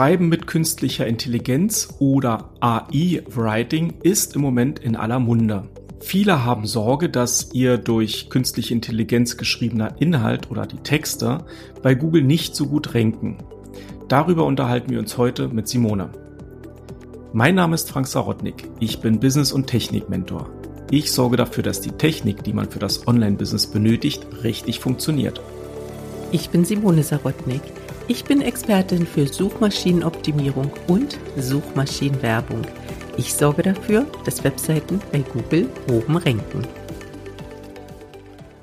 Schreiben mit künstlicher Intelligenz oder AI-Writing ist im Moment in aller Munde. Viele haben Sorge, dass ihr durch künstliche Intelligenz geschriebener Inhalt oder die Texte bei Google nicht so gut ranken. Darüber unterhalten wir uns heute mit Simone. Mein Name ist Frank Sarotnik. Ich bin Business- und Technik-Mentor. Ich sorge dafür, dass die Technik, die man für das Online-Business benötigt, richtig funktioniert. Ich bin Simone Sarotnik. Ich bin Expertin für Suchmaschinenoptimierung und Suchmaschinenwerbung. Ich sorge dafür, dass Webseiten bei Google oben ranken.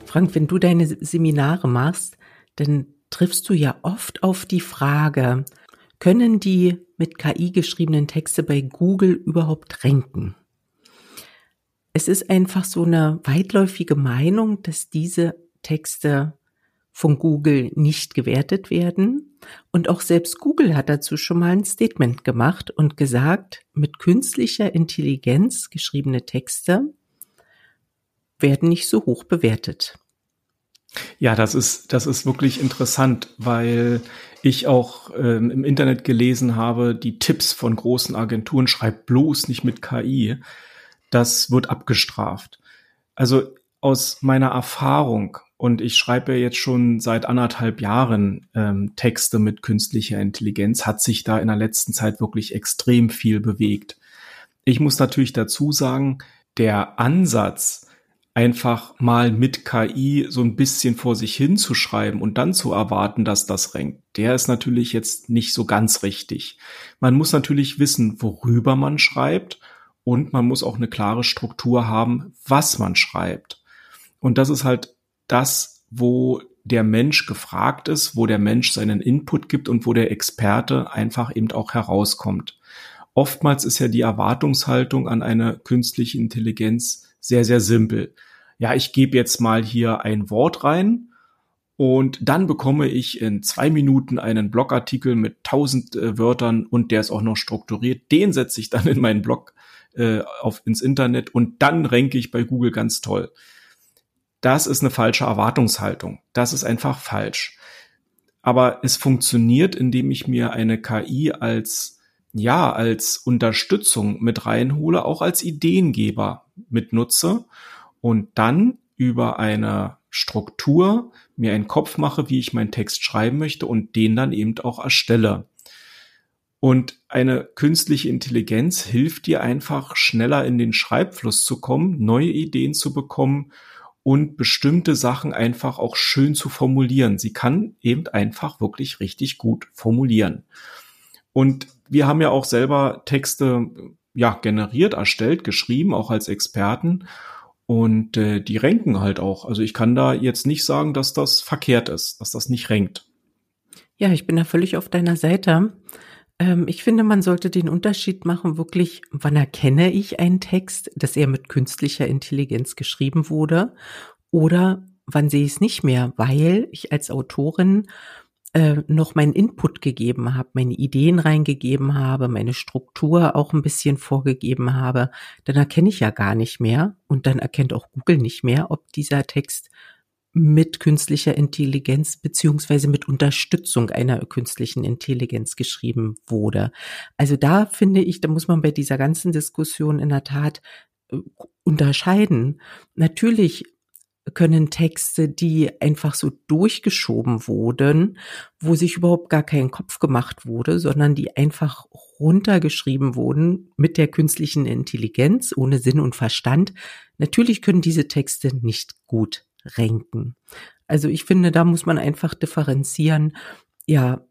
Frank, wenn du deine Seminare machst, dann triffst du ja oft auf die Frage, können die mit KI geschriebenen Texte bei Google überhaupt ranken? Es ist einfach so eine weitläufige Meinung, dass diese Texte von Google nicht gewertet werden. Und auch selbst Google hat dazu schon mal ein Statement gemacht und gesagt, mit künstlicher Intelligenz geschriebene Texte werden nicht so hoch bewertet. Ja, das ist, das ist wirklich interessant, weil ich auch ähm, im Internet gelesen habe, die Tipps von großen Agenturen schreibt bloß nicht mit KI. Das wird abgestraft. Also aus meiner Erfahrung und ich schreibe jetzt schon seit anderthalb Jahren ähm, Texte mit künstlicher Intelligenz. Hat sich da in der letzten Zeit wirklich extrem viel bewegt. Ich muss natürlich dazu sagen, der Ansatz, einfach mal mit KI so ein bisschen vor sich hinzuschreiben und dann zu erwarten, dass das rankt, der ist natürlich jetzt nicht so ganz richtig. Man muss natürlich wissen, worüber man schreibt und man muss auch eine klare Struktur haben, was man schreibt. Und das ist halt das, wo der Mensch gefragt ist, wo der Mensch seinen Input gibt und wo der Experte einfach eben auch herauskommt. Oftmals ist ja die Erwartungshaltung an eine künstliche Intelligenz sehr, sehr simpel. Ja, ich gebe jetzt mal hier ein Wort rein und dann bekomme ich in zwei Minuten einen Blogartikel mit tausend äh, Wörtern und der ist auch noch strukturiert. Den setze ich dann in meinen Blog äh, auf ins Internet und dann renke ich bei Google ganz toll das ist eine falsche Erwartungshaltung. Das ist einfach falsch. Aber es funktioniert, indem ich mir eine KI als, ja, als Unterstützung mit reinhole, auch als Ideengeber mitnutze und dann über eine Struktur mir einen Kopf mache, wie ich meinen Text schreiben möchte und den dann eben auch erstelle. Und eine künstliche Intelligenz hilft dir einfach schneller in den Schreibfluss zu kommen, neue Ideen zu bekommen und bestimmte Sachen einfach auch schön zu formulieren. Sie kann eben einfach wirklich richtig gut formulieren. Und wir haben ja auch selber Texte ja generiert, erstellt, geschrieben, auch als Experten. Und äh, die renken halt auch. Also ich kann da jetzt nicht sagen, dass das verkehrt ist, dass das nicht renkt. Ja, ich bin da völlig auf deiner Seite. Ähm, ich finde, man sollte den Unterschied machen, wirklich, wann erkenne ich einen Text, dass er mit künstlicher Intelligenz geschrieben wurde oder wann sehe ich es nicht mehr, weil ich als Autorin äh, noch meinen Input gegeben habe, meine Ideen reingegeben habe, meine Struktur auch ein bisschen vorgegeben habe, dann erkenne ich ja gar nicht mehr und dann erkennt auch Google nicht mehr, ob dieser Text mit künstlicher Intelligenz beziehungsweise mit Unterstützung einer künstlichen Intelligenz geschrieben wurde. Also da finde ich, da muss man bei dieser ganzen Diskussion in der Tat äh, unterscheiden. Natürlich können Texte, die einfach so durchgeschoben wurden, wo sich überhaupt gar kein Kopf gemacht wurde, sondern die einfach runtergeschrieben wurden mit der künstlichen Intelligenz, ohne Sinn und Verstand. Natürlich können diese Texte nicht gut renken. Also ich finde, da muss man einfach differenzieren, ja,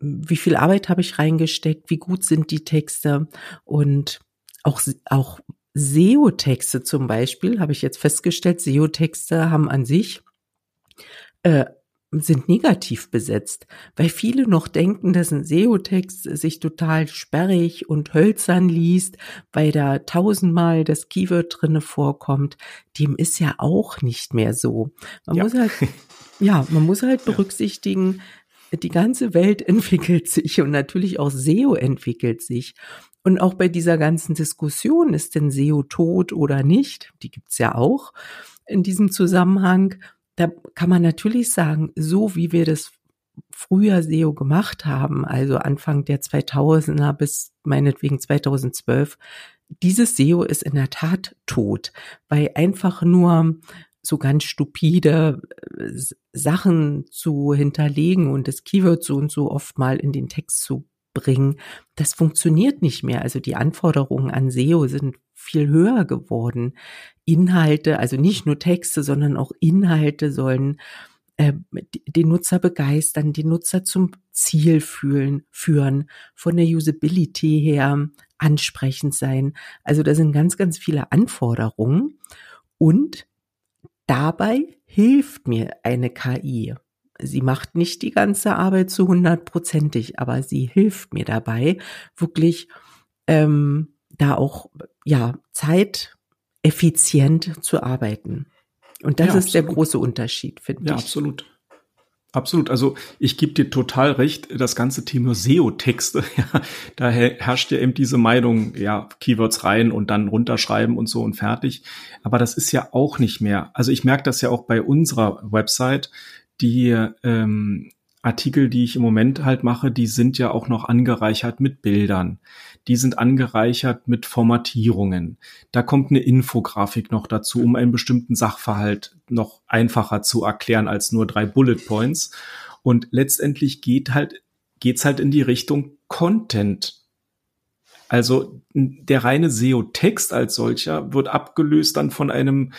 wie viel Arbeit habe ich reingesteckt, wie gut sind die Texte und auch, auch SEO-Texte zum Beispiel, habe ich jetzt festgestellt, SEO-Texte haben an sich äh, sind negativ besetzt, weil viele noch denken, dass ein SEO-Text sich total sperrig und hölzern liest, weil da tausendmal das Keyword drinne vorkommt. Dem ist ja auch nicht mehr so. Man ja. muss halt, ja, man muss halt berücksichtigen, die ganze Welt entwickelt sich und natürlich auch SEO entwickelt sich. Und auch bei dieser ganzen Diskussion, ist denn SEO tot oder nicht, die gibt's ja auch in diesem Zusammenhang, da kann man natürlich sagen, so wie wir das früher SEO gemacht haben, also Anfang der 2000er bis meinetwegen 2012, dieses SEO ist in der Tat tot, weil einfach nur so ganz stupide äh, Sachen zu hinterlegen und das Keyword so und so oft mal in den Text zu bringen, das funktioniert nicht mehr. Also die Anforderungen an SEO sind viel höher geworden. Inhalte, also nicht nur Texte, sondern auch Inhalte sollen äh, den Nutzer begeistern, den Nutzer zum Ziel fühlen, führen, von der Usability her ansprechend sein. Also da sind ganz, ganz viele Anforderungen und dabei hilft mir eine KI. Sie macht nicht die ganze Arbeit zu hundertprozentig, aber sie hilft mir dabei, wirklich ähm, da auch ja zeiteffizient zu arbeiten. Und das ja, ist der große Unterschied, finde ja, ich. Ja, absolut. Absolut. Also ich gebe dir total recht, das ganze Thema SEO-Texte, ja, da herrscht ja eben diese Meinung, ja, Keywords rein und dann runterschreiben und so und fertig. Aber das ist ja auch nicht mehr. Also ich merke das ja auch bei unserer Website, die ähm, Artikel, die ich im Moment halt mache, die sind ja auch noch angereichert mit Bildern. Die sind angereichert mit Formatierungen. Da kommt eine Infografik noch dazu, um einen bestimmten Sachverhalt noch einfacher zu erklären als nur drei Bullet Points. Und letztendlich geht halt, geht's halt in die Richtung Content. Also der reine SEO-Text als solcher wird abgelöst dann von einem,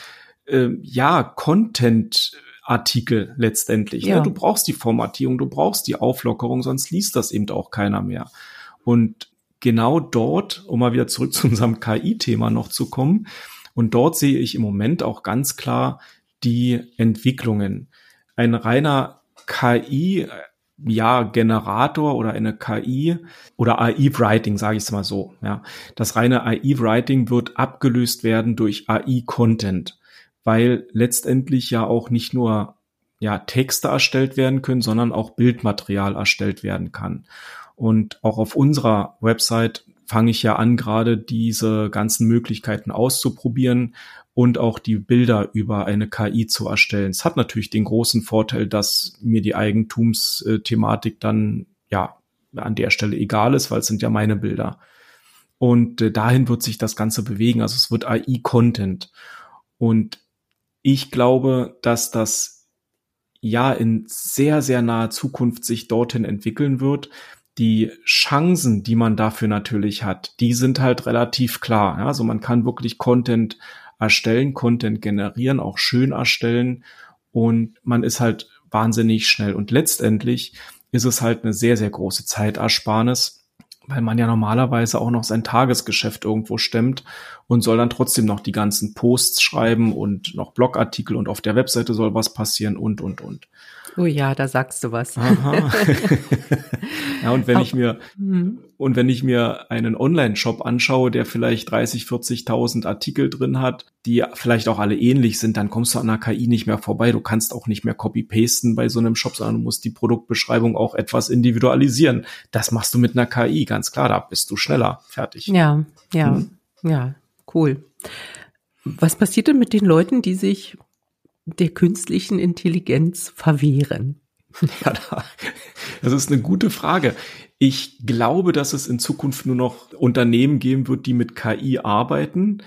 äh, ja, Content Artikel letztendlich. Ne? Ja. Ne? Du brauchst die Formatierung, du brauchst die Auflockerung, sonst liest das eben auch keiner mehr. Und genau dort, um mal wieder zurück zu unserem KI-Thema noch zu kommen, und dort sehe ich im Moment auch ganz klar die Entwicklungen. Ein reiner KI, ja, Generator oder eine KI oder AI-Writing, sage ich es mal so. Ja, das reine AI-Writing wird abgelöst werden durch AI-Content weil letztendlich ja auch nicht nur ja, Texte erstellt werden können, sondern auch Bildmaterial erstellt werden kann. Und auch auf unserer Website fange ich ja an, gerade diese ganzen Möglichkeiten auszuprobieren und auch die Bilder über eine KI zu erstellen. Es hat natürlich den großen Vorteil, dass mir die Eigentumsthematik dann ja an der Stelle egal ist, weil es sind ja meine Bilder. Und äh, dahin wird sich das Ganze bewegen. Also es wird AI-Content. Und ich glaube, dass das ja in sehr, sehr naher Zukunft sich dorthin entwickeln wird. Die Chancen, die man dafür natürlich hat, die sind halt relativ klar. Ja? Also man kann wirklich Content erstellen, Content generieren, auch schön erstellen und man ist halt wahnsinnig schnell. Und letztendlich ist es halt eine sehr, sehr große Zeitersparnis, weil man ja normalerweise auch noch sein Tagesgeschäft irgendwo stemmt und soll dann trotzdem noch die ganzen Posts schreiben und noch Blogartikel und auf der Webseite soll was passieren und, und, und. Oh ja, da sagst du was. Aha. ja, und wenn ich mir, mhm. und wenn ich mir einen Online-Shop anschaue, der vielleicht 30, 40.000 Artikel drin hat, die vielleicht auch alle ähnlich sind, dann kommst du an der KI nicht mehr vorbei. Du kannst auch nicht mehr copy-pasten bei so einem Shop, sondern du musst die Produktbeschreibung auch etwas individualisieren. Das machst du mit einer KI, ganz klar, da bist du schneller fertig. Ja, ja, mhm. ja, cool. Was passiert denn mit den Leuten, die sich der künstlichen Intelligenz verwehren? Ja, das ist eine gute Frage. Ich glaube, dass es in Zukunft nur noch Unternehmen geben wird, die mit KI arbeiten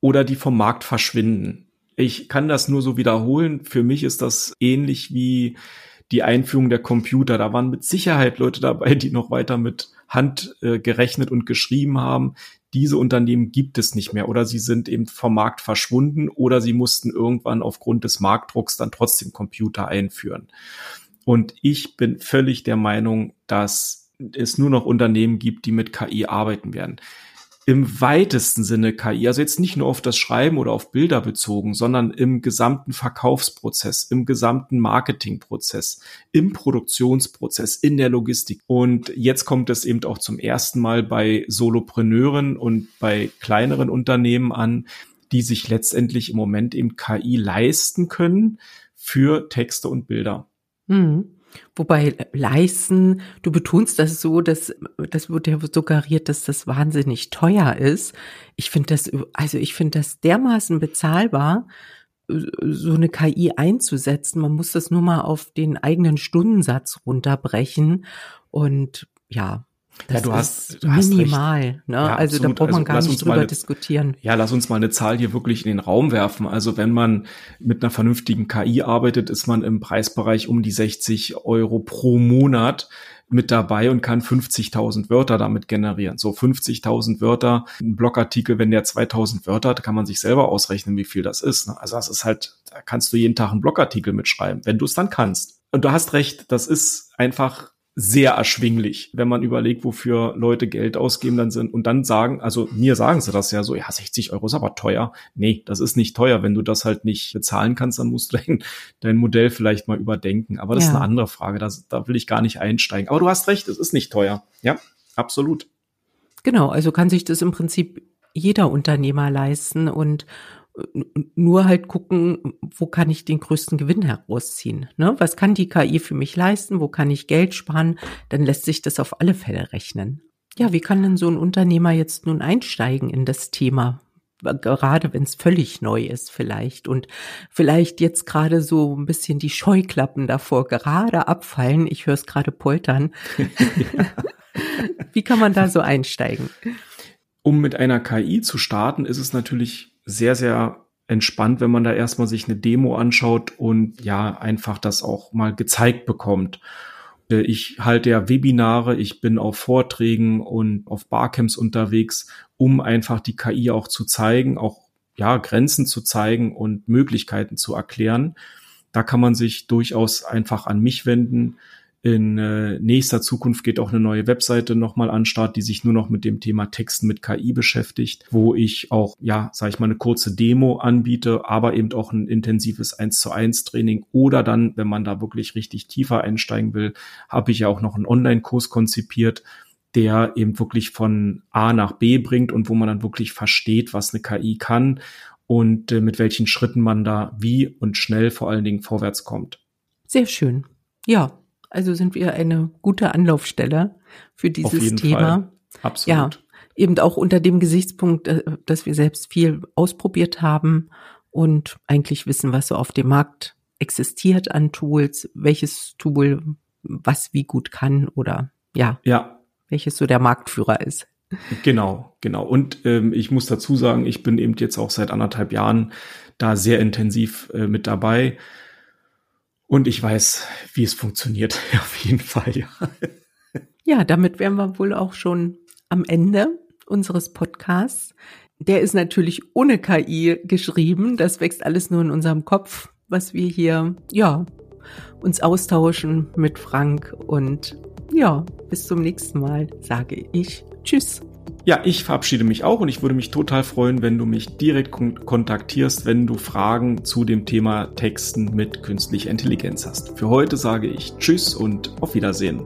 oder die vom Markt verschwinden. Ich kann das nur so wiederholen. Für mich ist das ähnlich wie die Einführung der Computer. Da waren mit Sicherheit Leute dabei, die noch weiter mit Hand äh, und geschrieben haben diese Unternehmen gibt es nicht mehr oder sie sind eben vom Markt verschwunden oder sie mussten irgendwann aufgrund des Marktdrucks dann trotzdem Computer einführen. Und ich bin völlig der Meinung, dass es nur noch Unternehmen gibt, die mit KI arbeiten werden im weitesten Sinne KI, also jetzt nicht nur auf das Schreiben oder auf Bilder bezogen, sondern im gesamten Verkaufsprozess, im gesamten Marketingprozess, im Produktionsprozess, in der Logistik. Und jetzt kommt es eben auch zum ersten Mal bei Solopreneuren und bei kleineren Unternehmen an, die sich letztendlich im Moment eben KI leisten können für Texte und Bilder. Mhm. Wobei leisten, du betonst das so, dass das wird ja suggeriert, dass das wahnsinnig teuer ist. Ich finde das, also ich finde das dermaßen bezahlbar. so eine KI einzusetzen. Man muss das nur mal auf den eigenen Stundensatz runterbrechen. Und ja, das ja, du hast, du hast minimal. Recht. Ne? Ja, also absolut. da braucht man also, gar nicht drüber eine, diskutieren. Ja, lass uns mal eine Zahl hier wirklich in den Raum werfen. Also wenn man mit einer vernünftigen KI arbeitet, ist man im Preisbereich um die 60 Euro pro Monat mit dabei und kann 50.000 Wörter damit generieren. So 50.000 Wörter, ein Blogartikel, wenn der 2.000 Wörter hat, kann man sich selber ausrechnen, wie viel das ist. Ne? Also das ist halt, da kannst du jeden Tag einen Blogartikel mitschreiben, wenn du es dann kannst. Und du hast recht, das ist einfach sehr erschwinglich, wenn man überlegt, wofür Leute Geld ausgeben dann sind und dann sagen, also mir sagen sie das ja so, ja, 60 Euro ist aber teuer. Nee, das ist nicht teuer. Wenn du das halt nicht bezahlen kannst, dann musst du dein, dein Modell vielleicht mal überdenken. Aber das ja. ist eine andere Frage. Das, da will ich gar nicht einsteigen. Aber du hast recht, es ist nicht teuer. Ja, absolut. Genau, also kann sich das im Prinzip jeder Unternehmer leisten und nur halt gucken, wo kann ich den größten Gewinn herausziehen? Ne? Was kann die KI für mich leisten? Wo kann ich Geld sparen? Dann lässt sich das auf alle Fälle rechnen. Ja, wie kann denn so ein Unternehmer jetzt nun einsteigen in das Thema? Gerade wenn es völlig neu ist vielleicht und vielleicht jetzt gerade so ein bisschen die Scheuklappen davor gerade abfallen. Ich höre es gerade poltern. wie kann man da so einsteigen? Um mit einer KI zu starten, ist es natürlich sehr, sehr entspannt, wenn man da erstmal sich eine Demo anschaut und ja, einfach das auch mal gezeigt bekommt. Äh, ich halte ja Webinare, ich bin auf Vorträgen und auf Barcamps unterwegs, um einfach die KI auch zu zeigen, auch ja, Grenzen zu zeigen und Möglichkeiten zu erklären. Da kann man sich durchaus einfach an mich wenden. In äh, nächster Zukunft geht auch eine neue Webseite nochmal an Start, die sich nur noch mit dem Thema Texten mit KI beschäftigt, wo ich auch, ja, sage ich mal, eine kurze Demo anbiete, aber eben auch ein intensives 1 zu 1 Training oder dann, wenn man da wirklich richtig tiefer einsteigen will, habe ich ja auch noch einen Online-Kurs konzipiert, der eben wirklich von A nach B bringt und wo man dann wirklich versteht, was eine KI kann und äh, mit welchen Schritten man da wie und schnell vor allen Dingen vorwärts kommt. Sehr schön. Ja, also sind wir eine gute Anlaufstelle für dieses Thema. Fall. Absolut. Ja, eben auch unter dem Gesichtspunkt, äh, dass wir selbst viel ausprobiert haben und eigentlich wissen, was so auf dem Markt existiert an Tools, welches Tool was wie gut kann oder ja, ja. welches so der Marktführer ist. Genau, genau. Und ähm, ich muss dazu sagen, ich bin eben jetzt auch seit anderthalb Jahren da sehr intensiv äh, mit dabei. Und ich weiß, wie es funktioniert, auf jeden Fall, ja. Ja, damit wären wir wohl auch schon am Ende unseres Podcasts. Der ist natürlich ohne KI geschrieben. Das wächst alles nur in unserem Kopf, was wir hier, ja, uns austauschen mit Frank. Und ja, bis zum nächsten Mal sage ich Tschüss. Ja, ich verabschiede mich auch und ich würde mich total freuen, wenn du mich direkt kon kontaktierst, wenn du Fragen zu dem Thema Texten mit künstlicher Intelligenz hast. Für heute sage ich Tschüss und auf Wiedersehen.